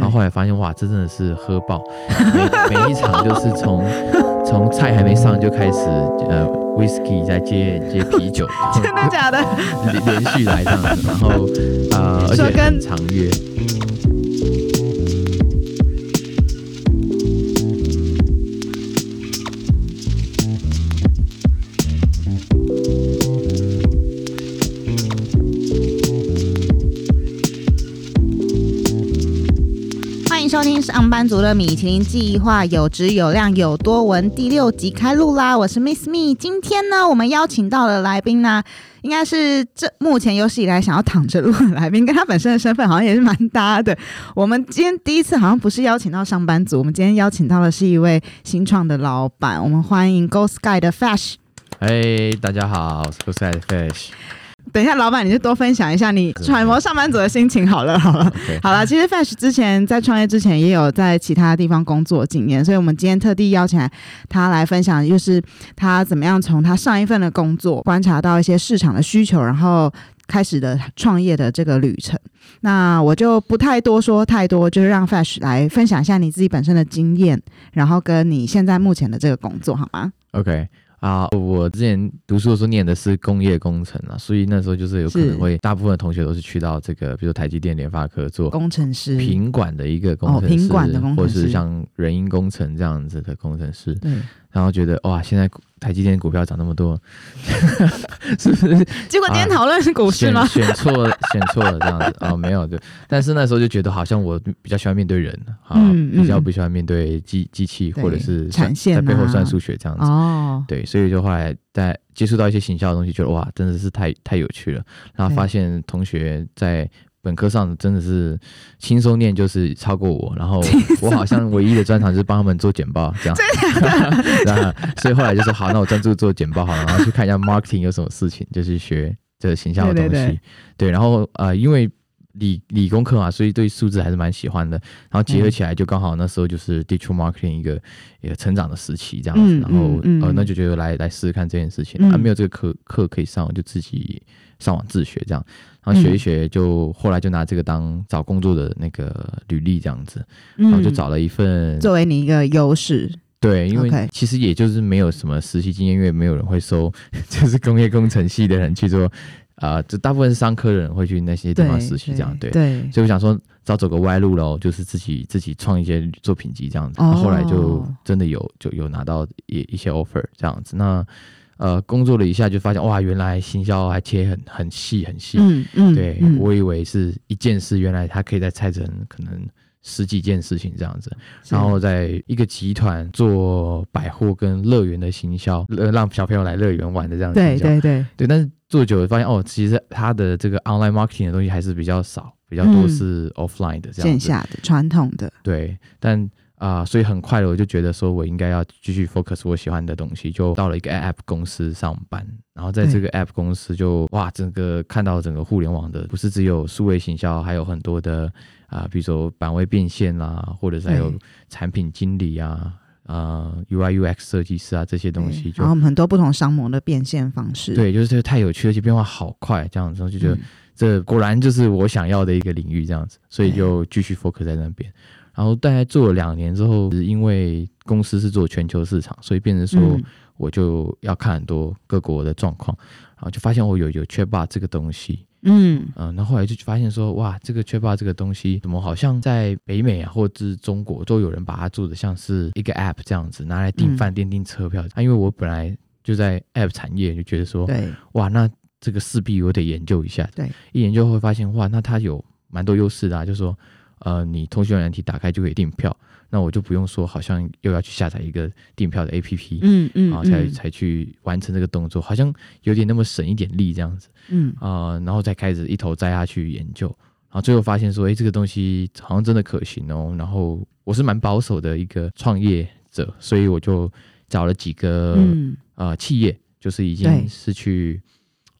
然后后来发现哇，这真的是喝爆，每每一场就是从 从菜还没上就开始呃 whisky 再接接啤酒，真的假的？连连续来这样子，然后呃而且很长约。听《上班族的米其林计划》，有质有量有多文第六集开录啦！我是 Miss Me，今天呢，我们邀请到的来宾呢，应该是这目前有史以来想要躺着录的来宾，跟他本身的身份好像也是蛮搭的。我们今天第一次好像不是邀请到上班族，我们今天邀请到的是一位新创的老板，我们欢迎 Go Sky 的 Fash。哎，大家好，我是 g o Sky 的 Fish。等一下，老板，你就多分享一下你揣摩上班族的心情好了，好了。好了，其实 Fash 之前在创业之前也有在其他地方工作经验，所以我们今天特地邀请来他来分享，就是他怎么样从他上一份的工作观察到一些市场的需求，然后开始的创业的这个旅程。那我就不太多说太多，就是让 Fash 来分享一下你自己本身的经验，然后跟你现在目前的这个工作好吗？OK 啊，我之前读书的时候念的是工业工程啊，所以那时候就是有可能会大部分的同学都是去到这个，比如台积电、联发科做工程师，品管的一个工程师，哦品管的工程师。或是像人因工程这样子的工程师，对，然后觉得哇，现在台积电股票涨那么多，是不是？结果今天讨论是股市选吗？选错了，选错了这样子。哦，没有对，但是那时候就觉得好像我比较喜欢面对人啊，嗯嗯。比较不喜欢面对机机器对或者是算产线在背后啊算数学这样子。哦，对，所以就后来在接触到一些行销的东西，觉得哇，真的是太太有趣了。然后发现同学在本科上真的是轻松念，就是超过我。然后我好像唯一的专长就是帮他们做简报，这样。然后，所以后来就说好，那我专注做简报好了，然后去看一下 marketing 有什么事情，就是学这个形象的东西。对对对然后呃，因为理理工科嘛，所以对数字还是蛮喜欢的。然后结合起来，就刚好那时候就是 digital marketing 一个一个成长的时期这样子。嗯然后、嗯嗯呃，那就觉得来来试试看这件事情。嗯啊，没有这个课课可以上，我就自己上网自学这样。然后学一学，就后来就拿这个当找工作的那个履历这样子，然后就找了一份嗯作为你一个优势，对，因为其实也就是没有什么实习经验，因为没有人会收 就是工业工程系的人去做，啊，就大部分是商科的人会去那些地方实习这样，对。对，所以我想说，早走个歪路喽，就是自己自己创一些作品集这样子。后来就真的有就有拿到一一些 offer 这样子。那呃，工作了一下就发现哇，原来行销还切很很细很细。嗯嗯，对、嗯我以为是一件事，原来它可以再拆成可能十几件事情这样子。然后在一个集团做百货跟乐园的行销，呃让小朋友来乐园玩的这样子。对对对，对，但是做久了发现哦，其实它的这个 online marketing 的东西还是比较少，比较多嗯是 offline 的这样子。线下的传统的，对，但啊、所以很快的我就觉得说我应该要继续 focus 我喜欢的东西，就到了一个 app 公司上班。然后在这个 app 公司就哇，整个看到整个互联网的，不是只有数位行销，还有很多的啊、比如说版位变现啦，或者是还有产品经理啊。呃，UI UX 设计师啊，这些东西然后很多不同商模的变现方式，对，就是这个太有趣，而且变化好快，这样子，我就觉得嗯这果然就是我想要的一个领域，这样子，所以就继续 focus 在那边。然后大概做了两年之后，因为公司是做全球市场，所以变成说嗯。我就要看很多各国的状况，然后就发现我有有 Chatbot 这个东西，嗯。嗯，然后后来就发现说，哇，这个 Chatbot 这个东西怎么好像在北美啊，或者是中国都有人把它做的像是一个 App 这样子，拿来订嗯。饭店、订车票。啊，因为我本来就在 App 产业，就觉得说，对。哇，那这个势必我得研究一下。对，一研究会发现，哇，那它有蛮多优势的、啊，就是说，呃，你通讯软体打开就可以订票，那我就不用说好像又要去下载一个订票的 APP，、嗯嗯然后才嗯才去完成这个动作，好像有点那么省一点力这样子。嗯啊，然后再开始一头栽下去研究，然后最后发现说，哎，这个东西好像真的可行哦。然后我是蛮保守的一个创业者，所以我就找了几个、嗯呃企业，就是已经是去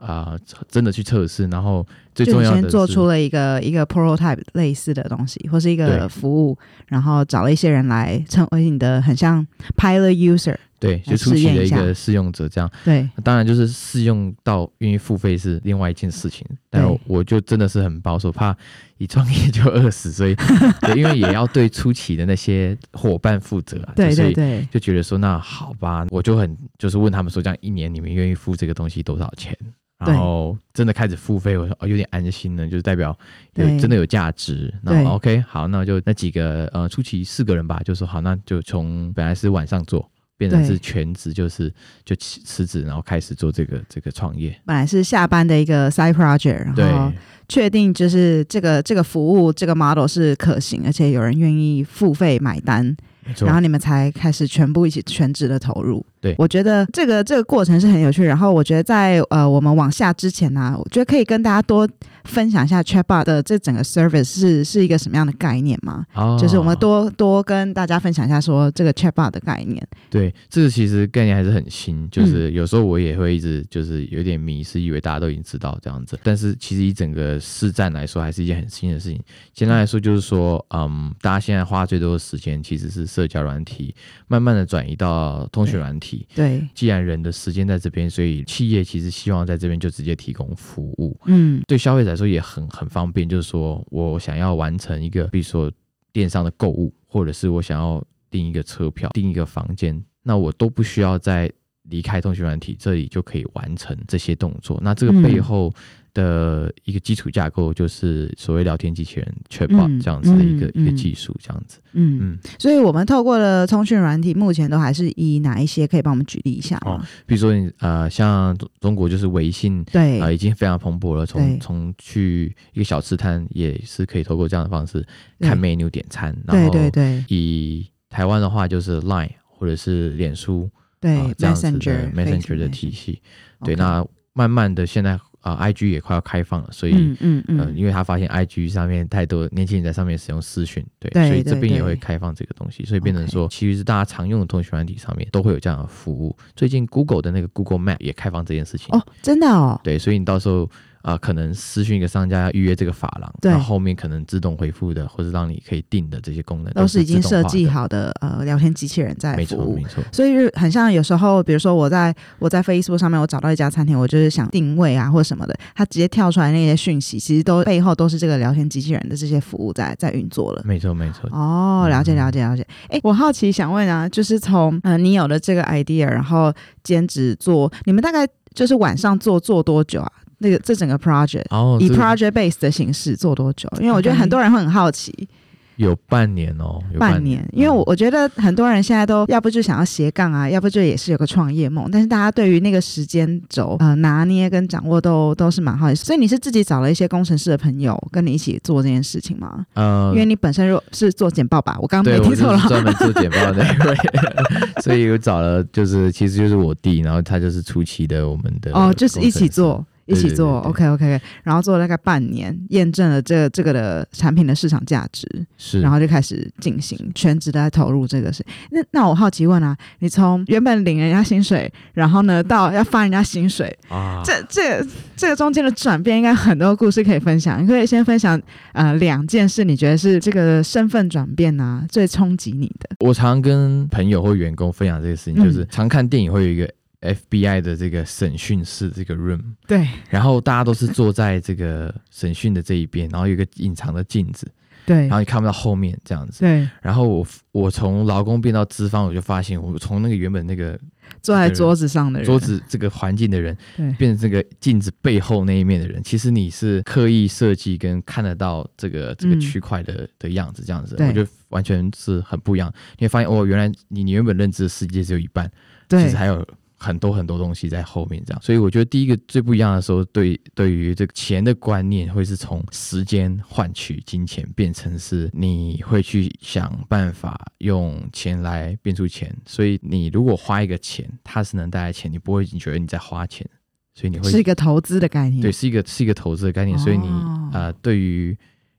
啊、真的去测试，然后最重要的是先做出了一个一个 prototype 类似的东西，或是一个服务，然后找了一些人来成为你的很像 pilot user，对，就来初期的一个试用者这样。对，当然就是试用到愿意付费是另外一件事情，但对。我就真的是很保守，怕一创业就饿死，所以 对，因为也要对初期的那些伙伴负责啊，对对对，就觉得说那好吧，我就很就是问他们说，这样一年你们愿意付这个东西多少钱？对然后真的开始付费，我说哦有点安心了，就是代表有真的有价值。对然后 OK 好，那就那几个呃初期四个人吧，就说好，那就从本来是晚上做。变成是全职，就是就辞辞职，然后开始做这个这个创业。本来是下班的一个 side project，然后确定就是这个这个服务这个 model 是可行，而且有人愿意付费买单，然后你们才开始全部一起全职的投入。对我觉得这个这个过程是很有趣。然后我觉得在呃我们往下之前呢、我觉得可以跟大家多分享一下 Chatbot 的这整个 service 是是一个什么样的概念吗？哦就是我们多多跟大家分享一下说这个 Chatbot 的概念。对这个其实概念还是很新，嗯就是有时候我也会一直就是有点迷失，以为大家都已经知道这样子，但是其实以整个市占来说，还是一件很新的事情。简单来说就是说，嗯，大家现在花最多的时间其实是社交软体，慢慢的转移到通讯软体。对，既然人的时间在这边，所以企业其实希望在这边就直接提供服务。嗯，对消费者来说也很很方便，就是说我想要完成一个，比如说电商的购物，或者是我想要订一个车票、订一个房间，那我都不需要再离开通讯软体，这里就可以完成这些动作。那这个嗯背后的一个基础架构就是所谓聊天机器人 Chatbot 嗯这样子的一个、一个技术，这样子。嗯，嗯，所以我们透过了通讯软体，目前都还是以哪一些可以帮我们举例一下哦？比如说你呃，像中中国就是微信。对，啊、已经非常蓬勃了。从从去一个小吃摊，也是可以透过这样的方式看 menu 点餐。然对后对对以台湾的话，就是 Line 或者是脸书对啊这样子的 Messenger Messenger 的体系。对，那慢慢的现在啊、i g 也快要开放了，所以。嗯嗯因为他发现 IG 上面太多年轻人在上面使用私讯，对，对所以这边也会开放这个东西，所以变成说，其实是大家常用的通讯软体上面都会有这样的服务。最近 Google 的那个 Google Map 也开放这件事情，哦，真的哦，对，所以你到时候啊、可能私讯一个商家要预约这个发廊，对然后后面可能自动回复的，或者让你可以定的这些功能都是已经设计好，的呃聊天机器人在没服务错没。错，所以就很像有时候，比如说我在我在 Facebook 上面，我找到一家餐厅，我就是想定位啊或什么的，它直接跳出来那些讯息，其实都背后都是这个聊天机器人的这些服务在在运作了。没错没错。哦，了解了解了解。哎，我好奇想问啊，就是从呃你有了这个 idea，然后兼职做，你们大概就是晚上做做多久啊？那个这整个 project 以 project base 的形式做多久？因为我觉得很多人会很好奇，有半年哦，有半年，因为我嗯我觉得很多人现在都要不就想要斜杠啊，要不就也是有个创业梦，但是大家对于那个时间轴呃拿捏跟掌握都都是蛮好奇，所以你是自己找了一些工程师的朋友跟你一起做这件事情吗？呃因为你本身如果是做简报吧，我刚刚没听错了。是专门做简报的那位，所以我找了就是其实就是我弟，然后他就是初期的我们的哦，就是一起做。一起做，OK OK，然后做了大概半年，验证了这个这个的产品的市场价值，是，然后就开始进行全职的在投入这个事。那那我好奇问啊，你从原本领人家薪水，然后呢到要发人家薪水，啊，这这这个中间的转变，应该很多故事可以分享。你可以先分享呃两件事，你觉得是这个身份转变啊最冲击你的？我常跟朋友或员工分享这个事情，嗯就是常看电影会有一个 FBI 的这个审讯室这个 room，对。然后大家都是坐在这个审讯的这一边，然后有一个隐藏的镜子，对。然后你看不到后面这样子。对，然后我我从劳工变到资方，我就发现我从那个原本那个坐在桌子上的人，桌子这个环境的人，对。变成这个镜子背后那一面的人，其实你是刻意设计跟看得到这个这个嗯区块的、的样子，这样子，对。我觉得完全是很不一样。你会发现，哦，原来你你原本认知的世界只有一半，其实还有很多很多东西在后面，这样。所以我觉得第一个最不一样的时候，对对于这个钱的观念，会是从时间换取金钱，变成是你会去想办法用钱来变出钱。所以你如果花一个钱，它是能带来钱，你不会觉得你在花钱，所以你会是一个投资的概念。对，是一个是一个投资的概念。所以你哦呃，对于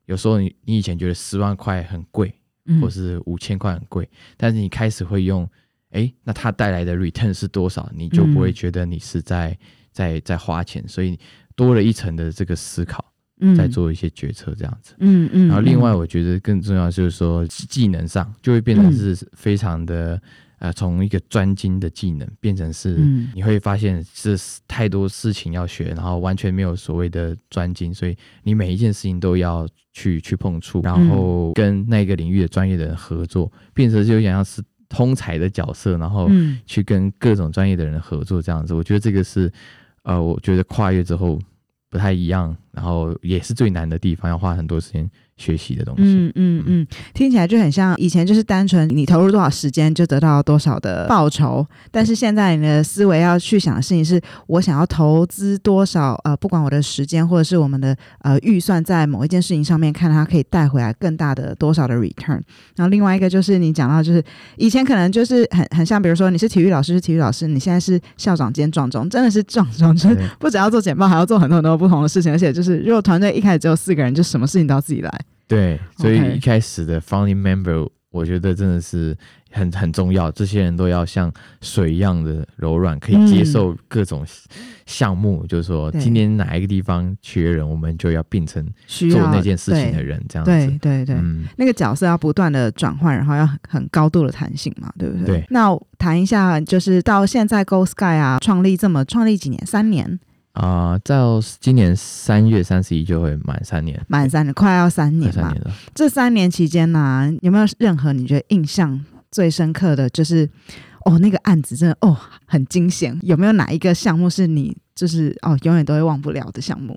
有时候你你以前觉得十万块很贵，嗯或是五千块很贵，但是你开始会用，诶，那它带来的 return 是多少，你就不会嗯觉得你是在、在在花钱，所以多了一层的这个思考，嗯在做一些决策这样子。嗯嗯，然后另外，嗯我觉得更重要就是说技技能上就会变成是非常的。呃，从一个专精的技能变成是，嗯你会发现是太多事情要学，然后完全没有所谓的专精，所以你每一件事情都要去去碰触，然后跟那个领域的专业的人合作，变成就有点像是通才的角色，然后嗯去跟各种专业的人合作这样子。我觉得这个是，呃，我觉得跨越之后不太一样，然后也是最难的地方，要花很多时间学习的东西。嗯嗯嗯，听起来就很像以前就是单纯你投入多少时间就得到多少的报酬，但是现在你的思维要去想的事情是我想要投资多少呃，不管我的时间或者是我们的呃预算在某一件事情上面，看它可以带回来更大的多少的 return。然后另外一个就是你讲到就是以前可能就是很很像，比如说你是体育老师是体育老师，你现在是校长兼壮中，真的是壮中，就是不只要做简报，还要做很多很多不同的事情，而且就是如果团队一开始只有四个人，就什么事情都要自己来。对，所以一开始的 founding member，我觉得真的是很很重要。这些人都要像水一样的柔软，可以接受各种项目。就是说，今天哪一个地方缺人，我们就要变成做那件事情的人，这样子。对对对，嗯，那个角色要不断的转换，然后要很很高度的弹性嘛，对不对？对那谈一下，就是到现在 Go Sky 啊，创立这么创立几年？三年，啊、到今年三月三十一就会满三年，满三年，快要三年嘛三年。了。这三年期间呢、有没有任何你觉得印象最深刻的就是？哦，那个案子真的哦很惊险，有没有哪一个项目是你就是哦永远都会忘不了的项目？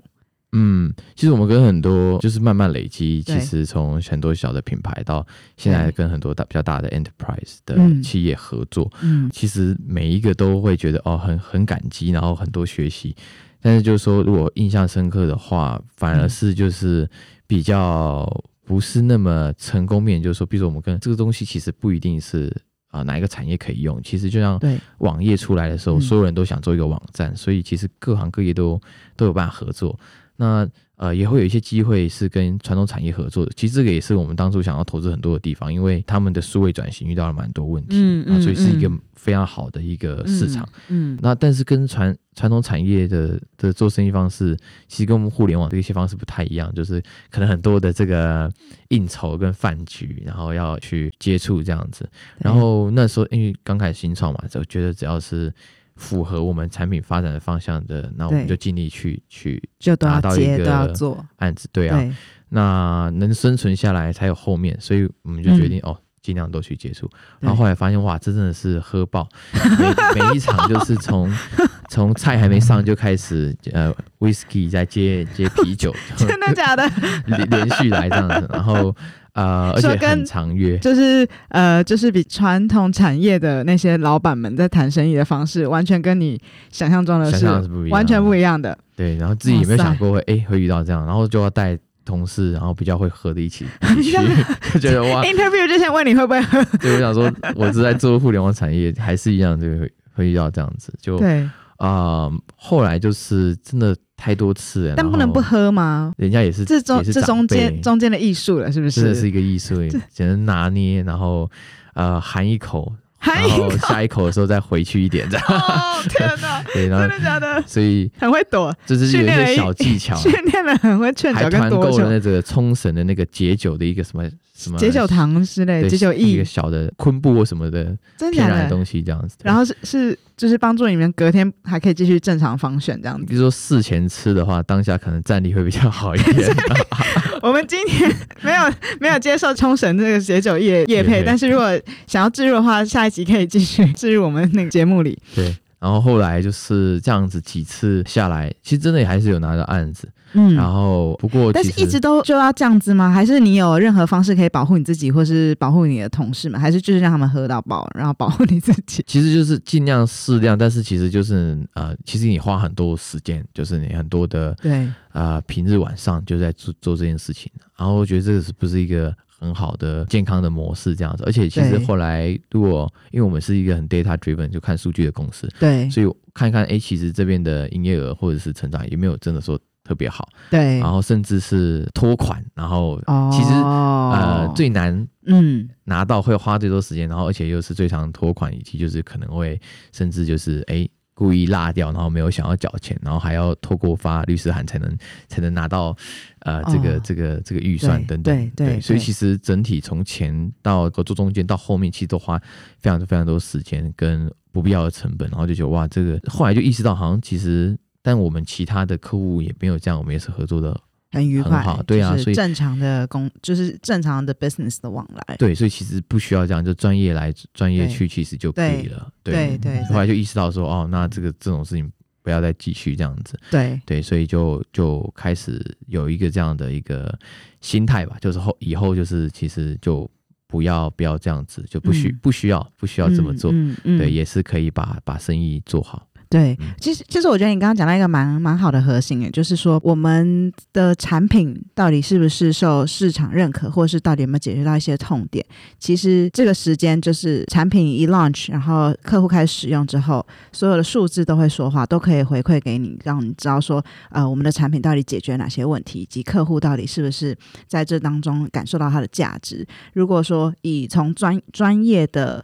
嗯，其实我们跟很多就是慢慢累积，其实从很多小的品牌到现在跟很多大比较大的 enterprise 的嗯。企业合作，嗯。其实每一个都会觉得哦，很很感激，然后很多学习。但是就是说，如果印象深刻的话，反而是就是比较不是那么成功面，就是说，比如说我们跟这个东西其实不一定是啊、哪一个产业可以用，其实就像对，网页出来的时候，嗯。所有人都想做一个网站，所以其实各行各业都都有办法合作。那呃，也会有一些机会是跟传统产业合作的。其实这个也是我们当初想要投资很多的地方，因为他们的数位转型遇到了蛮多问题，嗯啊，所以是一个嗯非常好的一个市场。嗯，那但是跟传传统产业的的做生意方式，其实跟我们互联网的一些方式不太一样，就是可能很多的这个应酬跟饭局，然后要去接触这样子。然后那时候因为刚开始新创嘛，就觉得只要是符合我们产品发展的方向的，那我们就尽力去去就都要拿到一接，个都要做，案子。对啊，对，那能生存下来才有后面，所以我们就决定、哦。尽量都去接触，然后对后来发现哇，这真的是喝爆，每每一场就是从 从菜还没上就开始呃 whisky 再接接啤酒，真的假的？连连续来这样子，然后呃而且很长约，就是呃，就是比传统产业的那些老板们在谈生意的方式，完全跟你想象中的想是象是不一样，完全不一样的。对，然后自己有没有想过会哎、会遇到这样，然后就要带同事，然后比较会喝的一起 去，就觉得哇，Interview 之前问你会不会喝，对，我想说我是在做互联网产业，还是一样，就会会遇到这样子，就对，啊、后来就是真的太多次了，但不能不喝吗？人家也是这中这中间中间的艺术了，是不是？真的是一个艺术，简直拿捏，然后呃含一口，然后下一口的时候再回去一点，这样哦，天哪，对，然真的假的？所以很会躲，这是有一些小技巧，训练了很会劝还酒跟躲酒团购了，那个冲绳的那个解酒的一个什么什么解酒糖之类，对解酒液一个，小的昆布或什么的？天然的东西这样子。然后是是就是帮助你们隔天还可以继续正常方选这样子。比如说事前吃的话，当下可能战力会比较好一点。我们今天没有 没有接受冲绳这个解酒业业配，但是如果想要置入的话，下一集可以继续置入我们那个节目里。对，然后后来就是这样子几次下来，其实真的也还是有拿到案子。嗯然后不过但是一直都就要这样子吗？还是你有任何方式可以保护你自己，或是保护你的同事们？还是就是让他们喝到饱，然后保护你自己？其实就是尽量适量，但是其实就是呃，其实你花很多时间，就是你很多的对，呃平日晚上就在做做这件事情。然后我觉得这个是不是一个很好的健康的模式这样子？而且其实后来如果因为我们是一个很 data driven 就看数据的公司，对，所以看一看，哎，其实这边的营业额或者是成长也没有真的说特别好，对，然后甚至是拖款，然后哦，其实呃最难嗯，拿到会花最多时间，然后而且又是最常拖款，以及就是可能会甚至就是哎故意落掉，然后没有想要缴钱，然后还要透过发律师函才能才能拿到呃这个、哦这个这个预算对等等。对对对所以其实整体从前到合作中间到后面，其实都花非常非常多时间跟不必要的成本，然后就觉得哇，这个后来就意识到，好像其实但我们其他的客户也没有这样，我们也是合作的很愉快，很好对啊所以正常的工就是正常的 business 的往来。对，所以其实不需要这样，就专业来专业去，其实就可以了。对对后来就意识到说，哦，那这个这种事情不要再继续这样子。对对，所以就就开始有一个这样的一个心态吧，就是后以后就是其实就不要不要这样子，就不需、嗯不需要不需要这么做。嗯嗯嗯对，也是可以把把生意做好。对嗯，其实其实我觉得你刚刚讲到一个蛮蛮好的核心，也就是说我们的产品到底是不是受市场认可，或者是到底有没有解决到一些痛点？其实这个时间就是产品一 launch，然后客户开始使用之后，所有的数字都会说话，都可以回馈给你，让你知道说，呃，我们的产品到底解决哪些问题，以及客户到底是不是在这当中感受到它的价值。如果说以从专专业的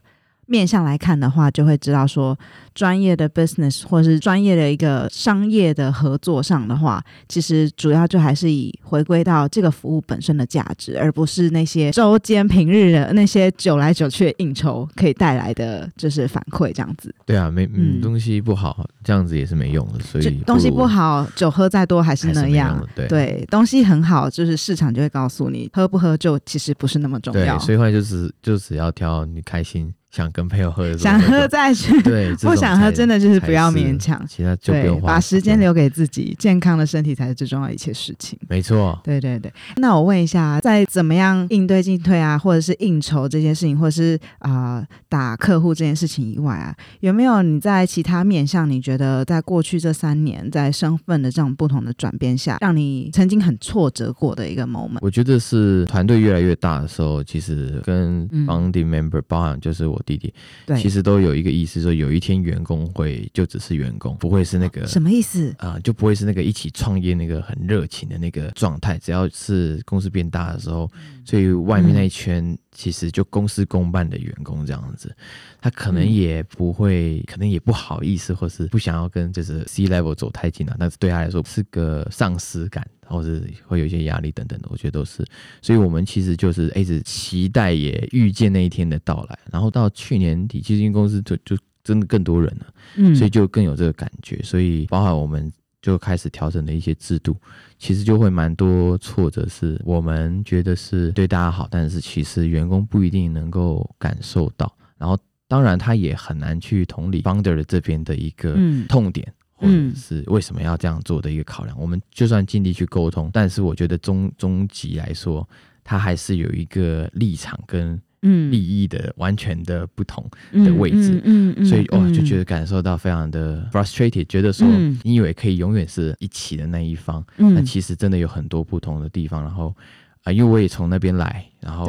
面向来看的话，就会知道说，专业的 business 或是专业的一个商业的合作上的话，其实主要就还是以回归到这个服务本身的价值，而不是那些周间平日的那些久来久去的应酬可以带来的就是反馈这样子。对啊，没嗯嗯东西不好，这样子也是没用的。所以东西不好，酒喝再多还是那样。对对，东西很好，就是市场就会告诉你，喝不喝就其实不是那么重要。对，所以后来就是就只要挑你开心想跟朋友喝的时候想喝再去，对，不想喝真的就是不要勉强。其他就不用，花把时间留给自己，健康的身体才是最重要的一切事情。没错，对对对，那我问一下，在怎么样应对进退啊，或者是应酬这件事情，或者是啊、呃打客户这件事情以外啊，有没有你在其他面向，你觉得在过去这三年，在身份的这种不同的转变下，让你曾经很挫折过的一个 moment？我觉得是团队越来越大的时候，其实跟嗯 founding member，、包含就是我弟弟，对，其实都有一个意思，说有一天员工会就只是员工，不会是那个什么意思？啊、就不会是那个一起创业那个很热情的那个状态。只要是公司变大的时候，所以外面那一圈其实就公事公办的员工这样子，他可能嗯也不会，可能也不好意思，或是不想要跟就是 C level 走太近了、但是对他来说是个丧失感，或是会有一些压力等等的，我觉得都是。所以我们其实就是一直期待也预见那一天的到来，然后到去年底，基金公司就就真的更多人了。嗯所以就更有这个感觉。所以包含我们就开始调整的一些制度，其实就会蛮多挫折，是我们觉得是对大家好，但是其实员工不一定能够感受到。然后当然他也很难去同理 founder 的这边的一个嗯痛点。或者嗯是为什么要这样做的一个考量，我们就算尽力去沟通，但是我觉得终终极来说，它还是有一个立场跟嗯利益的完全的不同。嗯的位置嗯嗯所以哇，嗯就觉得感受到非常的 frustrated，觉得说嗯你以为可以永远是一起的那一方，嗯那其实真的有很多不同的地方。然后啊、因为我也从那边来，然后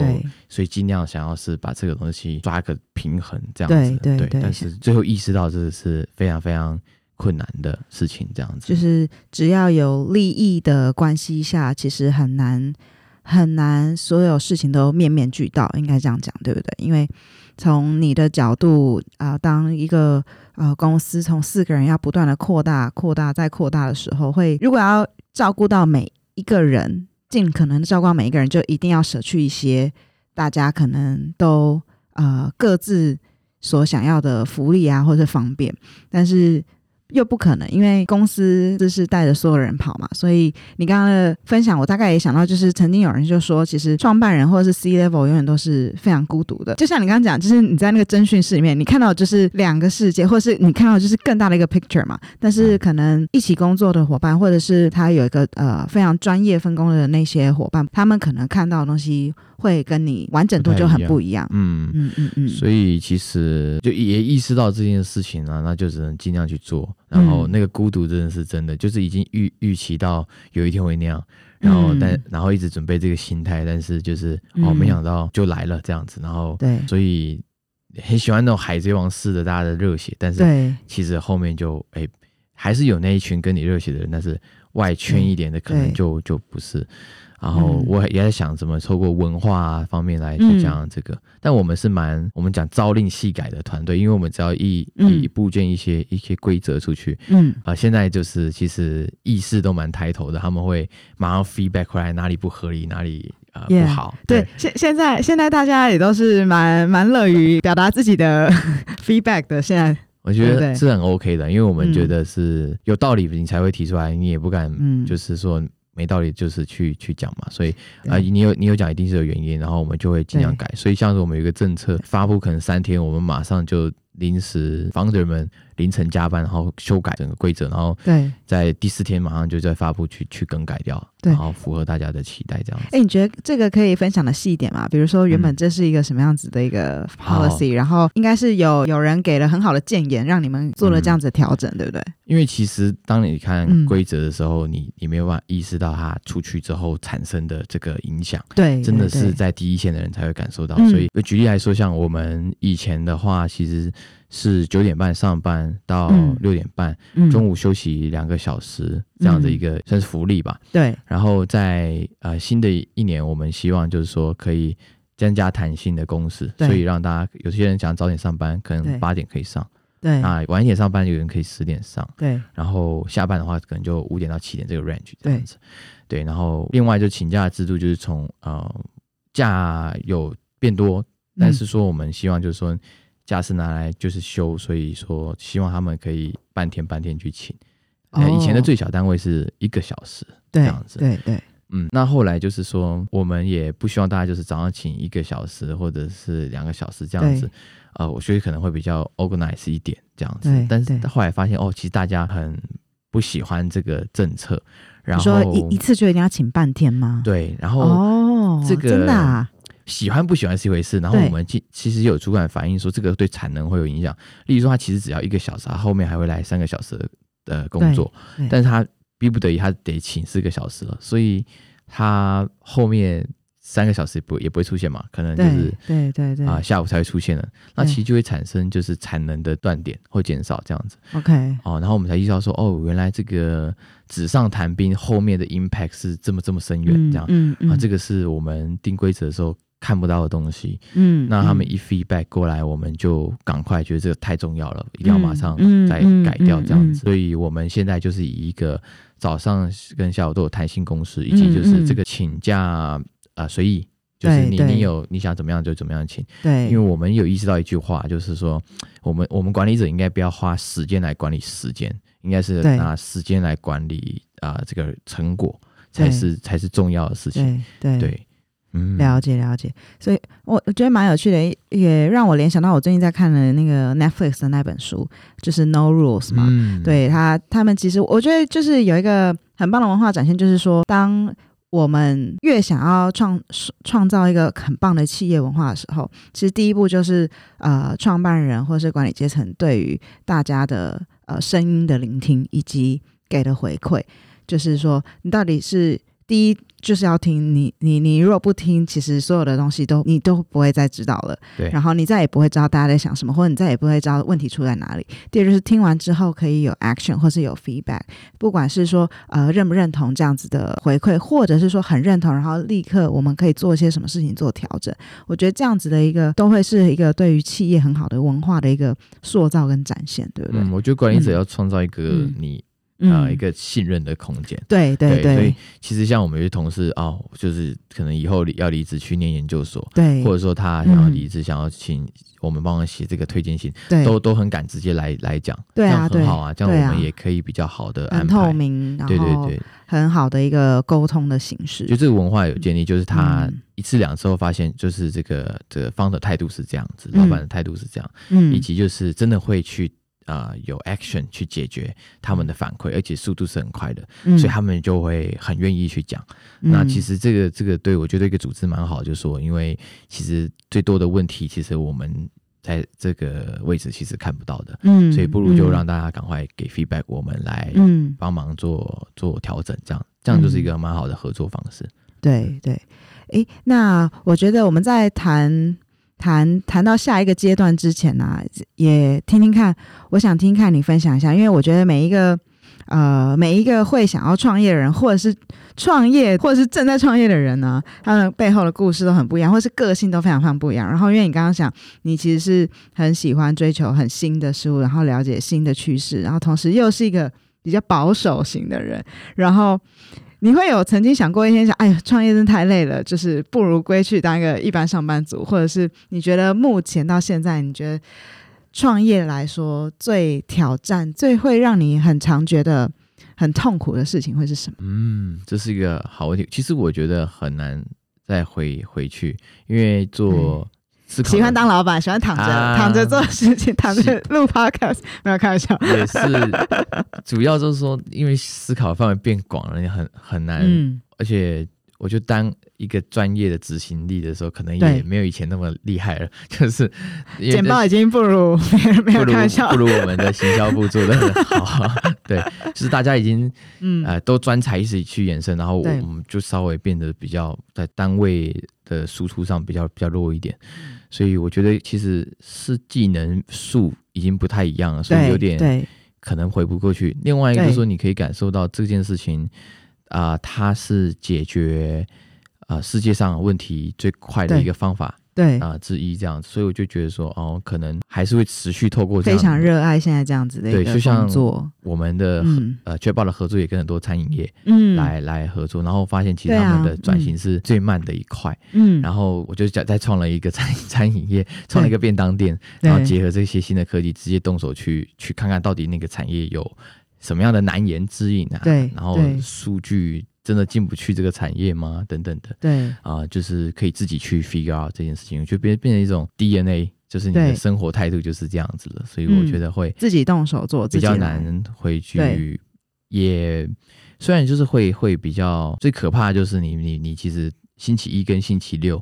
所以尽量想要是把这个东西抓个平衡，这样子。对对对但是最后意识到这是非常非常困难的事情，这样子。就是只要有利益的关系下，其实很难很难，所有事情都面面俱到，应该这样讲，对不对？因为从你的角度啊、当一个呃公司从四个人要不断的扩大、扩大再扩大的时候，会如果要照顾到每一个人，尽可能照顾到每一个人，就一定要舍去一些大家可能都呃各自所想要的福利啊，或者方便，但是又不可能，因为公司就是带着所有人跑嘛，所以你刚刚的分享，我大概也想到，就是曾经有人就说，其实创办人或者是 C level 永远都是非常孤独的。就像你刚刚讲，就是你在那个侦讯室里面，你看到就是两个世界，或是你看到就是更大的一个 picture 嘛。但是可能一起工作的伙伴，或者是他有一个呃非常专业分工的那些伙伴，他们可能看到的东西会跟你完整度就很不一样。嗯。嗯嗯嗯，所以其实就也意识到这件事情啊，那就只能尽量去做。然后嗯那个孤独真的是真的，就是已经预预期到有一天会那样，然后嗯。但然后一直准备这个心态，但是就是哦，嗯没想到就来了这样子，然后对。所以很喜欢那种海贼王式的大家的热血，但是其实后面就哎还是有那一群跟你热血的人，但是外圈一点的可能对。就就不是然后嗯。我也在想怎么透过文化、啊、方面来去讲这个，但我们是蛮我们讲朝令夕改的团队，因为我们只要一嗯。一部件一些一些规则出去嗯。啊、现在就是其实意识都蛮抬头的，他们会马上 feedback 回来哪里不合理，哪里呃 Yeah，不好，对，现现在现在大家也都是蛮蛮乐于表达自己的 feedback 的。现在，我觉得是很 OK 的，因为我们嗯。觉得是有道理，你才会提出来，你也不敢嗯，就是说没道理，就是去去讲嘛。所以啊、对你有你有讲一定是有原因，然后我们就会尽量改。所以像是我们有一个政策发布，可能三天，我们马上就临时 founder 们凌晨加班，然后修改整个规则，然后对。在第四天马上就在发布去去更改掉，对然后符合大家的期待这样子。哎、你觉得这个可以分享的细一点吗？比如说，原本嗯这是一个什么样子的一个 policy，、然后应该是有有人给了很好的建言，让你们做了这样子的调整，对不对？因为其实当你看嗯规则的时候，你你没有办法意识到它出去之后产生的这个影响。对，真的是在第一线的人才会感受到。嗯所以举例来说，像我们以前的话，其实是九点半上班到嗯。六点半，嗯。中午休息两个小时，这样的一个算是福利吧。对。然后在呃新的一年，我们希望就是说可以增加弹性的工时，对。所以让大家有些人想早点上班，可能八点可以上；对。那晚一点上班，有人可以十点上。对。然后下班的话，可能就五点到七点这个 range 这样子。对，然后另外就请假制度就是从呃假有变多，但是说我们希望就是说假是拿来就是休，所以说希望他们可以半天半天去请。呃，以前的哦最小单位是一个小时，对这样子对对嗯，那后来就是说，我们也不希望大家就是早上请一个小时或者是两个小时这样子对，呃，我觉得可能会比较 organize 一点这样子对。但是后来发现，哦，其实大家很不喜欢这个政策，然你后说一一次就一定要请半天吗？对，然后哦，这个真的啊，喜欢不喜欢是一回事，然后我们其其实有主管反映说，这个对产能会有影响。例如说，他其实只要一个小时，他后面还会来三个小时的的工作但是他逼不得已，他得请四个小时了，所以他后面三个小时不也不会出现嘛，可能就是对对对对。啊、下午才会出现的，那其实就会产生就是产能的断点或减少这样子。OK，哦，然后我们才意识到说，哦，原来这个纸上谈兵后面的 impact 是这么这么深远这样。嗯啊，这个个是我们定规则的时候看不到的东西。嗯嗯那他们一 feedback 过来，我们就赶快觉得这个太重要了，一定要马上再改掉这样子。所以我们现在就是以一个早上跟下午都有弹性公司，以及就是嗯这个请假啊随意。就是你你有你想怎么样就怎么样请，对，因为我们有意识到一句话，就是说我们我们管理者应该不要花时间来管理时间，应该是拿时间来管理啊、这个成果才是才是重要的事情。对对对，嗯，了解了解，所以我我觉得蛮有趣的，也也让我联想到我最近在看的那个 Netflix 的那本书，就是 No Rules 嘛。嗯，对他，他们其实我觉得就是有一个很棒的文化展现，就是说，当我们越想要创创造一个很棒的企业文化的时候，其实第一步就是呃，创办人或是管理阶层对于大家的呃声音的聆听以及给的回馈，就是说你到底是第一就是要听你你你如果不听，其实所有的东西都你都不会再知道了。对然后你再也不会知道大家在想什么，或者你再也不会知道问题出在哪里。第二就是听完之后可以有 action 或是有 feedback，不管是说呃认不认同这样子的回馈，或者是说很认同，然后立刻我们可以做一些什么事情做调整。我觉得这样子的一个都会是一个对于企业很好的文化的一个塑造跟展现，对不对？嗯，我觉得管理者嗯要创造一个嗯你嗯呃一个信任的空间。对对对所以其实像我们有些同事哦，就是可能以后要离职去念研究所，对，或者说他想要嗯离职，想要请我们帮他写这个推荐信，对都都很敢直接来来讲，对啊这样很好啊，这样我们也可以比较好的安很排。透明，对对对，很好的一个沟通的形式就。这个文化有建立，就是他嗯一次两次后发现，就是这个这个方的态度是这样子，嗯老板的态度是这样，嗯以及就是真的会去啊、呃有 action 去解决他们的反馈，而且速度是很快的，嗯。所以他们就会很愿意去讲。那其实这个这个对我觉得一个组织蛮好，就是说，因为其实最多的问题，其实我们在这个位置其实看不到的，嗯所以不如就让大家赶快给 feedback，我们来嗯。帮忙做做调整，这样这样就是一个蛮好的合作方式。对对，诶，那我觉得我们在谈谈谈到下一个阶段之前呢、也听听看，我想听看你分享一下，因为我觉得每一个呃，每一个会想要创业的人，或者是创业，或者是正在创业的人呢，他们背后的故事都很不一样，或是个性都非常非常不一样。然后，因为你刚刚讲，你其实是很喜欢追求很新的事物，然后了解新的趋势，然后同时又是一个比较保守型的人，然后你会有曾经想过一天想，哎呀，创业真太累了，就是不如归去当一个一般上班族，或者是你觉得目前到现在，你觉得创业来说最挑战、最会让你很常觉得很痛苦的事情会是什么？嗯，这是一个好问题。其实我觉得很难再回回去，因为做思考喜欢当老板，喜欢躺着、啊。躺着做事情，躺着录 podcast，没有开玩笑。也是，主要就是说，因为思考范围变广了，你很很难，嗯，而且我就当一个专业的执行力的时候，可能也没有以前那么厉害了，就是简报已经不如 没有开玩笑。不。如我们的行销部做的很好，对，就是大家已经嗯，呃都专才一起去延伸，然后我们就稍微变得比较在单位的输出上比较比较弱一点，嗯所以我觉得其实是技能数已经不太一样了，所以有点对可能回不过去。另外一个就是说，你可以感受到这件事情啊、它是解决啊、世界上问题最快的一个方法对，啊、之一，这样子，所以我就觉得说，哦，可能还是会持续透过这非常热爱现在这样子的一个对就像工作。我们的、嗯呃确保的合作也跟很多餐饮业嗯，来、来合作，然后发现其实他们的转型是最慢的一块，嗯，然后我就再再创了一个餐 餐饮业，创了一个便当店，然后结合这些新的科技，直接动手去去看看到底那个产业有什么样的难言之隐啊？对然后对数据真的进不去这个产业吗？等等的。对。啊、就是可以自己去 figure out 这件事情，就变变成一种 DNA，就是你的生活态度就是这样子了，所以我嗯。觉得会自己动手做，比较。难回去，也虽然就是会会比较最可怕的就是你你你其实星期一跟星期六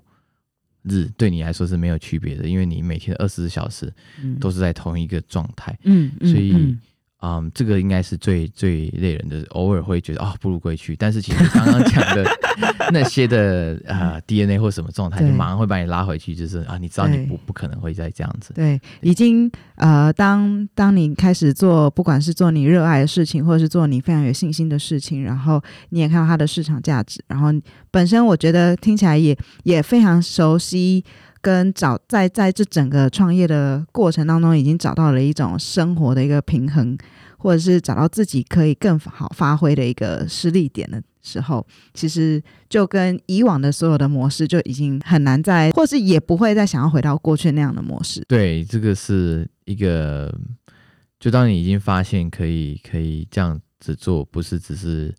日对你来说是没有区别的，因为你每天二十四小时嗯。都是在同一个状态，嗯，嗯所以嗯嗯，这个应该是最最累人的，偶尔会觉得啊、不如归去，但是其实刚刚讲的 那些的呃 DNA 或什么状态，对。就马上会把你拉回去，就是啊，你知道你不不可能会再这样子，对，已经呃，当当你开始做，不管是做你热爱的事情，或者是做你非常有信心的事情，然后你也看到它的市场价值，然后本身我觉得听起来也也非常熟悉，跟找在在这整个创业的过程当中，已经找到了一种生活的一个平衡，或者是找到自己可以更好发挥的一个施力点的时候，其实就跟以往的所有的模式就已经很难再，或是也不会再想要回到过去那样的模式。对，这个是一个，就当你已经发现可以可以这样子做，不是只是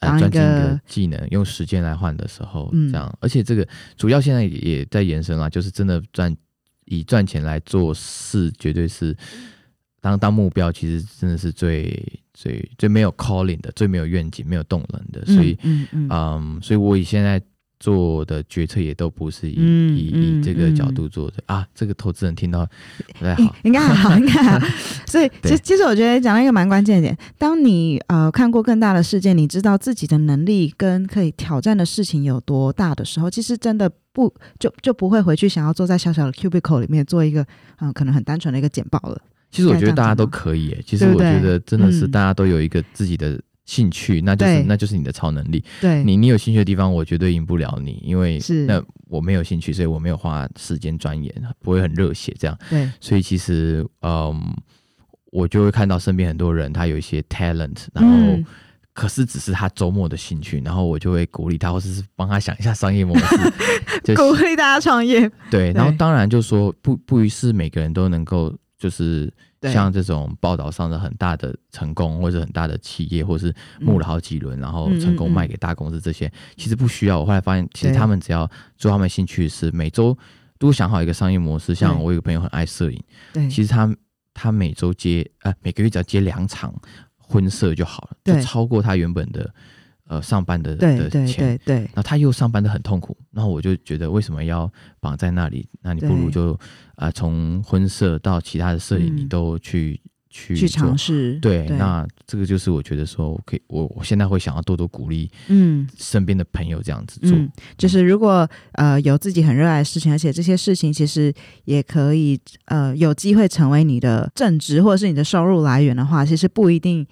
呃当一专精一个个技能，用时间来换的时候，嗯。这样，而且这个主要现在也也在延伸啊，就是真的赚以赚钱来做事，绝对是当当目标，其实真的是最最最没有 calling 的，最没有愿景、没有动能的，所以嗯嗯嗯。嗯，所以我以现在做的决策也都不是以、嗯以嗯以这个角嗯度做的、啊。这个投资人听到不太好，应该还好，应该还好。所以，其对其实我觉得讲到一个蛮关键的点，当你呃看过更大的事件，你知道自己的能力跟可以挑战的事情有多大的时候，其实真的不就就不会回去想要坐在小小的 cubicle 里面做一个嗯、呃可能很单纯的一个简报了。其实我觉得大家都可以耶。其实我觉得真的是嗯大家都有一个自己的兴趣，那就是那就是你的超能力。对，你你有兴趣的地方，我绝对赢不了你，因为是那我没有兴趣，所以我没有花时间钻研，不会很热血这样。对所以其实嗯，我就会看到身边很多人他有一些 talent，然后。嗯可是只是他周末的兴趣，然后我就会鼓励他，或者是帮他想一下商业模式，就鼓励大家创业。对。然后对当然就说不不是每个人都能够就是对像这种报道上的很大的成功，或者很大的企业，或是募了好几轮，然后嗯成功卖给大公司这些，其实不需要。我后来发现，其实他们只要做他们兴趣的事，每周都想好一个商业模式，像我有个朋友很爱摄影，对，其实他他每周接呃每个月只要接两场婚摄就好了，就超过他原本的呃上班的对对的钱。对对。然后他又上班的很痛苦，然后我就觉得为什么要绑在那里？那你不如就啊、呃从婚摄到其他的摄影，嗯你都去去去尝试。对，那这个就是我觉得说，我可以，我我现在会想要多多鼓励嗯。身边的朋友这样子做。嗯，就是如果呃有自己很热爱的事情，而且这些事情其实也可以呃有机会成为你的正职或者是你的收入来源的话，其实不一定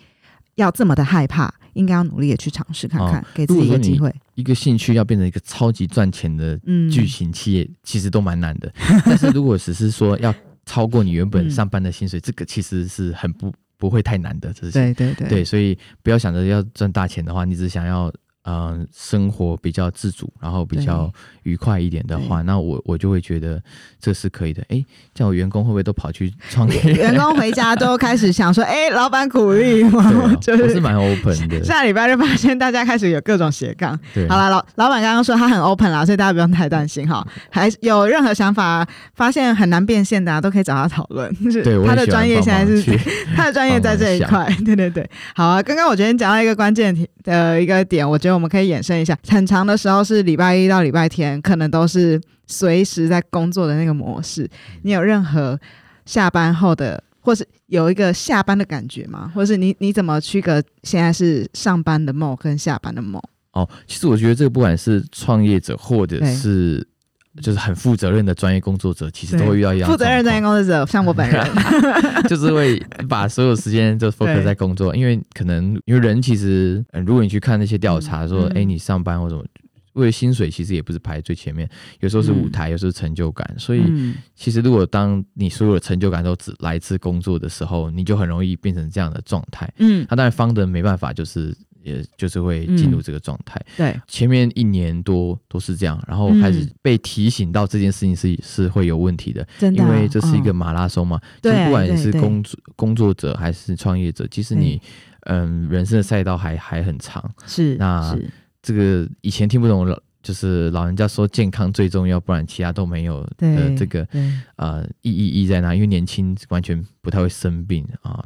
要这么的害怕，应该要努力的去尝试看看，给自己一个机会。一个兴趣要变成一个超级赚钱的嗯巨型企业，其实都蛮难的。但是如果只是说要超过你原本嗯上班的薪水，这个其实是很不不会太难的这是。对对对对，所以不要想着要赚大钱的话，你只想要嗯、呃生活比较自主，然后比较愉快一点的话，那我我就会觉得这是可以的。哎，这样我员工会不会都跑去创业？员工回家都开始想说，哎、老板鼓励我，就我是蛮 open 的。下礼拜就发现大家开始有各种斜杠。对，好了，老老板刚刚说他很 open 啦，所以大家不用太担心哈。还有任何想法，发现很难变现的、啊，都可以找他讨论。就是对他的专业现在是他的专业在这一块，对对对，好啊。刚刚我觉得你讲到一个关键题的一个点，我觉得我们可以衍生一下。很长的时候是礼拜一到礼拜天，可能都是随时在工作的那个模式。你有任何下班后的，或是有一个下班的感觉吗？或是你你怎么区隔现在是上班的梦跟下班的梦？哦，其实我觉得这个不管是创业者或者是就是很负责任的专业工作者，其实都会遇到一样负责任专业工作者，像我本人，就是会把所有时间就 focus 在工作，因为可能因为人其实，呃如果你去看那些调查说，嗯哎、你上班或什么。为了薪水，其实也不是排最前面，有时候是舞嗯台，有时候是成就感。所以，嗯，其实如果当你所有的成就感都只来自工作的时候，你就很容易变成这样的状态。嗯，那当然，方德没办法，就是也就是会进入这个状态。对，前面一年多都是这样，然后开始嗯被提醒到这件事情是是会有问题的，真的啊，因为这是一个嗯马拉松嘛。其对实不管你是工作工作者还是创业者，其实你嗯人生的赛道还还很长。是那是这个以前听不懂了。就是老人家说健康最重要，不然其他都没有的对这个对。呃意义意义在哪？因为年轻完全不太会生病啊，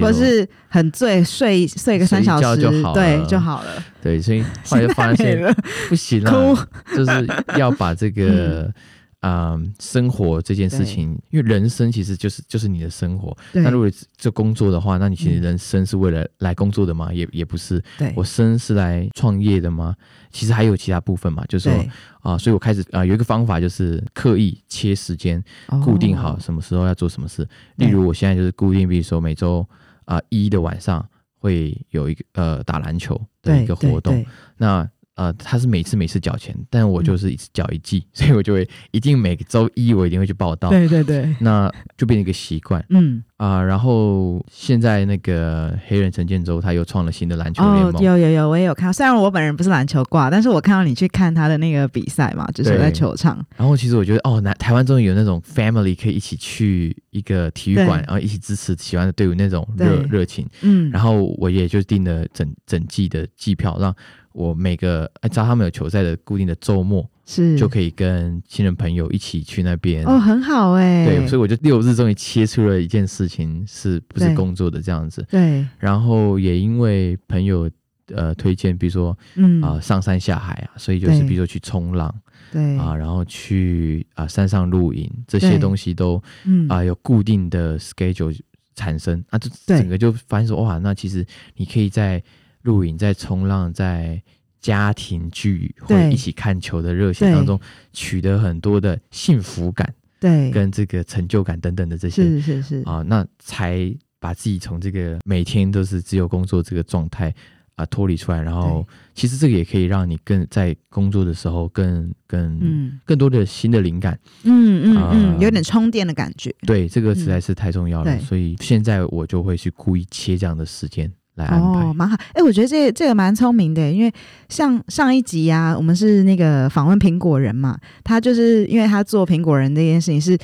或是很醉，睡睡个三小时就好了对就好了。对，所以后来就发没现了，不行了，就是要把这个 啊、生活这件事情，因为人生其实就是就是你的生活。那如果这工作的话，那你其实嗯人生是为了来工作的吗？也也不是。对，我生是来创业的吗？其实还有其他部分嘛，就是说对啊、所以我开始啊、有一个方法，就是刻意切时间，固定好哦什么时候要做什么事。对例如我现在就是固定，比如说每周啊、一的晚上会有一个呃打篮球的一个活动。那呃，他是每次每次缴钱，但我嗯就是一次缴一季，所以我就会一定每个周一我一定会去报道，对对对，那就变成一个习惯嗯，啊、然后现在那个黑人陈建州他又创了新的篮球联哦，盟，有有有，我也有看到。虽然我本人不是篮球挂，但是我看到你去看他的那个比赛嘛，就是在球场。然后其实我觉得哦，南台湾终于有那种 family 可以一起去一个体育馆，然后一起支持喜欢的队伍那种热热情。嗯，然后我也就订了整整季的机票，让我每个按照他们有球赛的固定的周末，是。就可以跟亲人朋友一起去那边。哦，很好哎。对，所以我就六日终于切出了一件事情，是不是工作的这样子？对，然后也因为朋友呃推荐，比如说嗯。啊、上山下海啊，所以就是对。比如说去冲浪对。啊、然后去啊、山上露营这些对。东西都嗯。啊、有固定的 schedule 产生啊，就整个就发现说哇，那其实你可以在露营、在冲浪、在家庭聚会一起看球的热情对。当中，取得很多的幸福感对，跟这个成就感等等的这些是是是，啊，那才把自己从这个每天都是自由工作这个状态啊脱离出来，然后其实这个也可以让你更在工作的时候更更、嗯。更多的新的灵感。嗯嗯啊嗯，有点充电的感觉。对，这个实在是太重要了，嗯所以现在我就会去故意切这样的时间来安排。哦，蛮好。哎、我觉得这个这个蛮聪明的，因为像上一集啊，我们是那个访问苹果人嘛，他就是因为他做苹果人这件事情是。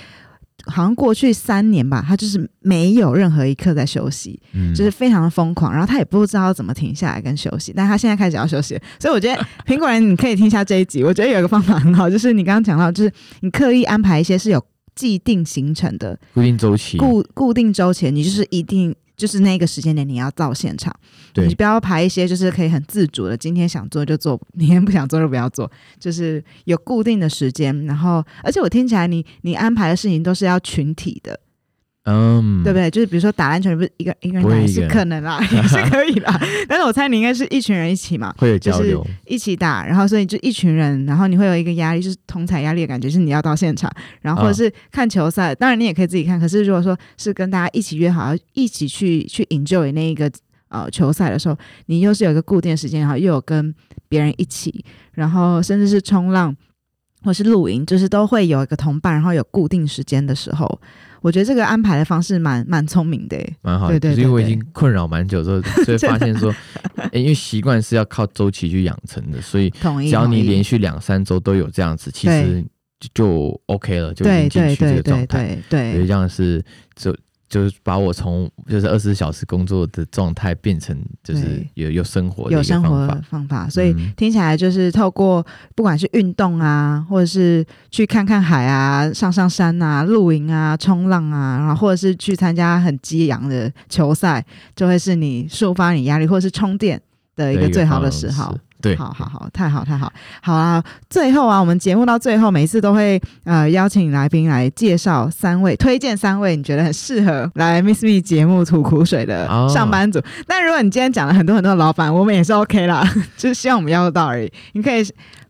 好像过去三年吧，他就是没有任何一刻在休息，嗯就是非常的疯狂，然后他也不知道怎么停下来跟休息，但他现在开始要休息，所以我觉得 苹果人你可以听一下这一集，我觉得有一个方法很好，就是你刚刚讲到，就是你刻意安排一些是有既定行程的，固定周期，固固定周期，你就是一定就是那个时间点你要到现场，对你不要排一些就是可以很自主的，今天想做就做，明天不想做就不要做，就是有固定的时间。然后，而且我听起来你你安排的事情都是要群体的，嗯，对不对？就是比如说打篮球，你不是一个一个人打也是可能啦，也是可以啦。但是我猜你应该是一群人一起嘛。会有交流，一起打，然后所以就一群人，然后你会有一个压力，就是同彩压力的感觉，是你要到现场，然后或者是看球赛，当然你也可以自己看，可是如果说是跟大家一起约好，要一起去去 enjoy 那一个呃球赛的时候，你又是有一个固定的时间，然后又有跟别人一起，然后甚至是冲浪或是露营，就是都会有一个同伴，然后有固定时间的时候，我觉得这个安排的方式蛮蛮聪明的耶。蛮好的。对对可是因为我已对经困扰蛮久之后，所以发现说，诶因为习惯是要靠周期去养成的，所以，只要你连续两三周都有这样子，其实就就 OK 了，就已经进去这个状态。对这样是就就是把我从就是二十四小时工作的状态变成就是有有生活有生活的方法。所以嗯听起来就是透过不管是运动啊，或者是去看看海啊、上上山啊、露营啊、冲浪啊，然后或者是去参加很激昂的球赛，就会是你抒发你压力或者是充电的一个最好的时候。对，好好好，太好太好，好啊！最后啊，我们节目到最后，每一次都会呃邀请来宾来介绍三位，推荐三位你觉得很适合来 Miss Me 节目吐苦水的哦上班族。但如果你今天讲了很多很多的老板，我们也是 OK 啦，就是希望我们邀得到而已。你可以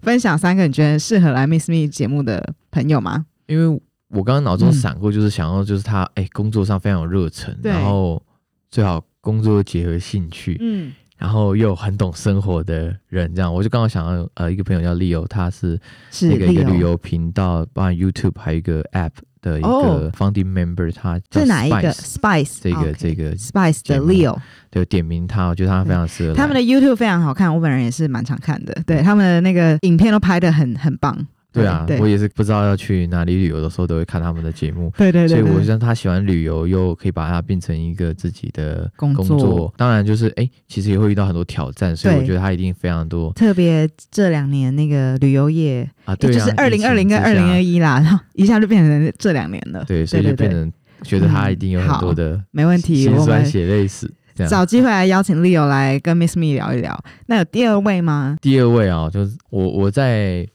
分享三个你觉得适合来 Miss Me 节目的朋友吗？因为我刚刚脑中嗯闪过，就是想要就是他哎、工作上非常有热忱，然后最好工作结合兴趣，嗯，然后又很懂生活的人，这样我就刚好想到呃一个朋友叫 Leo，他是是那个一个旅游频道，包含 YouTube 还有一个 App 的一哦个 founding member，他叫是哪一个 Spice，Spice 这个这个 Spice 的 Leo？就点名他，我觉得他非常适合。他们的 YouTube 非常好看，我本人也是蛮常看的。对，他们的那个影片都拍的很很棒。对啊，我也是不知道要去哪里旅游的时候都会看他们的节目。对对对，所以我觉得他喜欢旅游，又可以把它变成一个自己的工工作当然就是哎、其实也会遇到很多挑战，所以我觉得他一定非常多特别这两年那个旅游业，啊。对啊，就是二零二零跟二零二一，啦，然 后一下就变成这两年了。对，所以就变成觉得他一定有很多的没问题，辛酸我们血泪史。找机会来邀请 Leo 来跟 Miss Me 聊一聊。那有第二位吗？第二位啊，就是我我在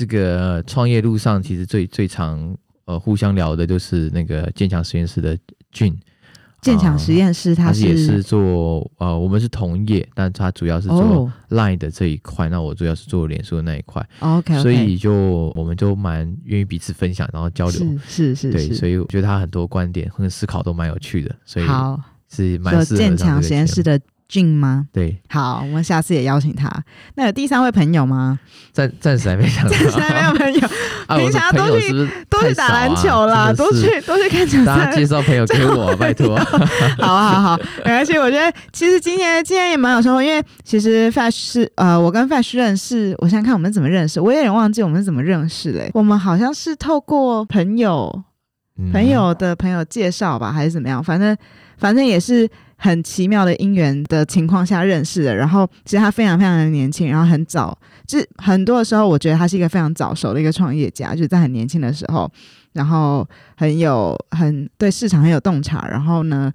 这个创业路上，其实最最常呃互相聊的就是那个建强实验室的俊。建强实验室，他他是也是做呃，我们是同业，但他主要是做哦。Line 的这一块，那我主要是做脸书的那一块，，OK，所以就我们就蛮愿意彼此分享，然后交流。是是是对，所以我觉得他很多观点和思考都蛮有趣的，所以好，是蛮说适合建强实验室的俊吗？对，好，我们下次也邀请他。那有第三位朋友吗？暂暂时还没想到。暂时还没有朋友，啊，我平常都去友是不是都去打篮球啦，都去都去看球赛大家介。绍朋友给我，拜托。好好好，没关系。我觉得其实今天今天也蛮有收获，因为其实 Fash 是呃，我跟 Fash 认识，我想想看我们怎么认识，我有点忘记我们是怎么认识嘞。我们好像是透过朋友嗯朋友的朋友介绍吧，还是怎么样？反正反正也是很奇妙的因缘的情况下认识的。然后其实他非常非常的年轻，然后很早，就是很多的时候，我觉得他是一个非常早熟的一个创业家，就是在很年轻的时候，然后很有很对市场很有洞察，然后呢，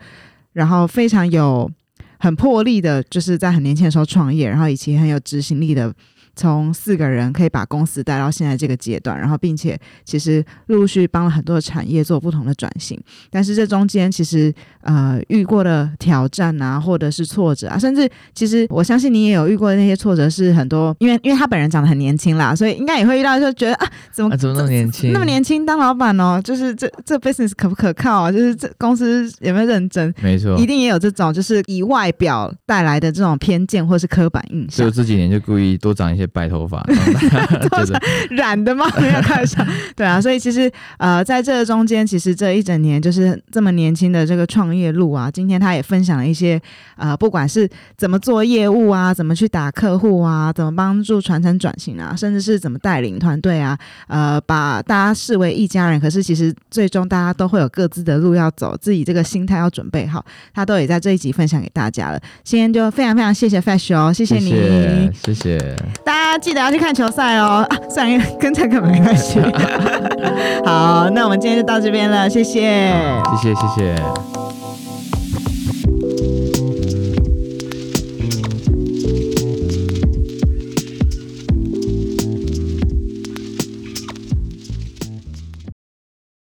然后非常有很魄力的，就是在很年轻的时候创业，然后以及很有执行力的。从四个人可以把公司带到现在这个阶段，然后并且其实陆陆续帮了很多的产业做不同的转型，但是这中间其实呃遇过的挑战啊，或者是挫折啊，甚至其实我相信你也有遇过的那些挫折，是很多因为因为他本人长得很年轻啦，所以应该也会遇到，就觉得啊怎么、怎么那么年轻？那么年轻当老板哦，就是这这 business 可不可靠啊？就是这公司有没有认真？没错一，定也有这种就是以外表带来的这种偏见或是刻板印象所以，这几年就故意多长一些白头发，染的吗？没有开玩笑，对啊，所以其实呃，在这个中间，其实这一整年就是这么年轻的这个创业路啊，今天他也分享了一些呃，不管是怎么做业务啊，怎么去打客户啊，怎么帮助传承转型啊，甚至是怎么带领团队啊，呃，把大家视为一家人。可是其实最终大家都会有各自的路要走，自己这个心态要准备好，他都也在这一集分享给大家了。今天就非常非常谢谢 Fash 哦，谢谢你。谢谢谢，大家记得要去看球赛哦，啊、虽然跟这个没关系。好，那我们今天就到这边了，谢谢。谢谢谢谢。